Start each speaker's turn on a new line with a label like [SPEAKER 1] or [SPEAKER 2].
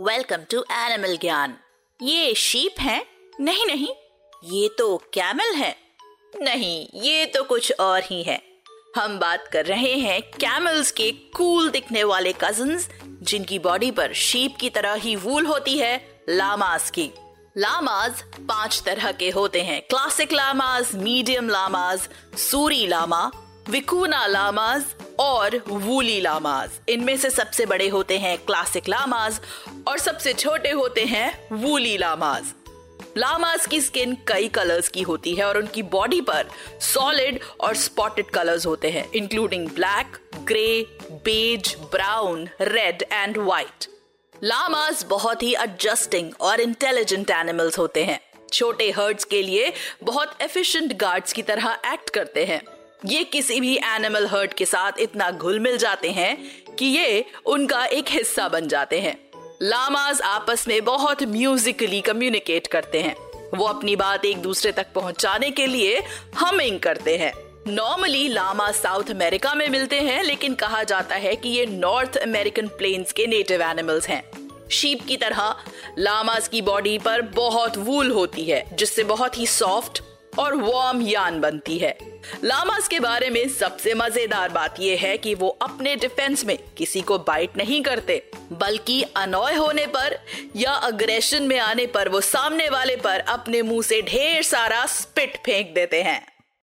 [SPEAKER 1] Welcome to animal ज्ञान ये sheep है? नहीं नहीं। ये तो कैमल है। नहीं ये तो कुछ और ही है। हम बात कर रहे हैं कैमल्स के कूल दिखने वाले कज़न जिनकी बॉडी पर शीप की तरह ही वूल होती है लामास की। लामाज पाँच तरह के होते हैं। Classic llamas medium llamas suri llama vicuna llamas और वूली लामाज। इनमें से सबसे बड़े होते हैं क्लासिक लामाज और सबसे छोटे होते हैं वूली लामाज। लामाज की स्किन कई कलर्स की होती है और उनकी बॉडी पर सॉलिड और स्पॉटेड कलर्स होते हैं including black grey beige brown red and white llamas बहुत ही एडजस्टिंग और इंटेलिजेंट एनिमल्स होते हैं। छोटे हर्ड्स के लिए बहुत एफिशिएंट गार्ड्स की तरह एक्ट करते हैं। ये किसी भी एनिमल हर्ट के साथ इतना घुल मिल जाते हैं कि ये उनका एक हिस्सा बन जाते हैं। लामाज आपस में बहुत म्यूजिकली कम्युनिकेट करते हैं। वो अपनी बात एक दूसरे तक पहुँचाने के लिए हमिंग करते हैं। नॉर्मली लामा साउथ अमेरिका में मिलते हैं, लेकिन कहा जाता है कि ये नॉर्थ अमेरिकन प्लेन्स के नेटिव एनिमल्स हैं। शीप की तरह लामास की बॉडी पर बहुत वूल होती है, जिससे बहुत ही सॉफ्ट और वार्म यान बनती है। लामास के बारे में सबसे मज़ेदार बात यह है कि वो अपने डिफेंस में किसी को बाइट नहीं करते, बल्कि अनॉय होने पर या अग्रेशन में आने पर, वो सामने वाले पर अपने मुँह से ढेर सारा स्पिट फेंक देते हैं।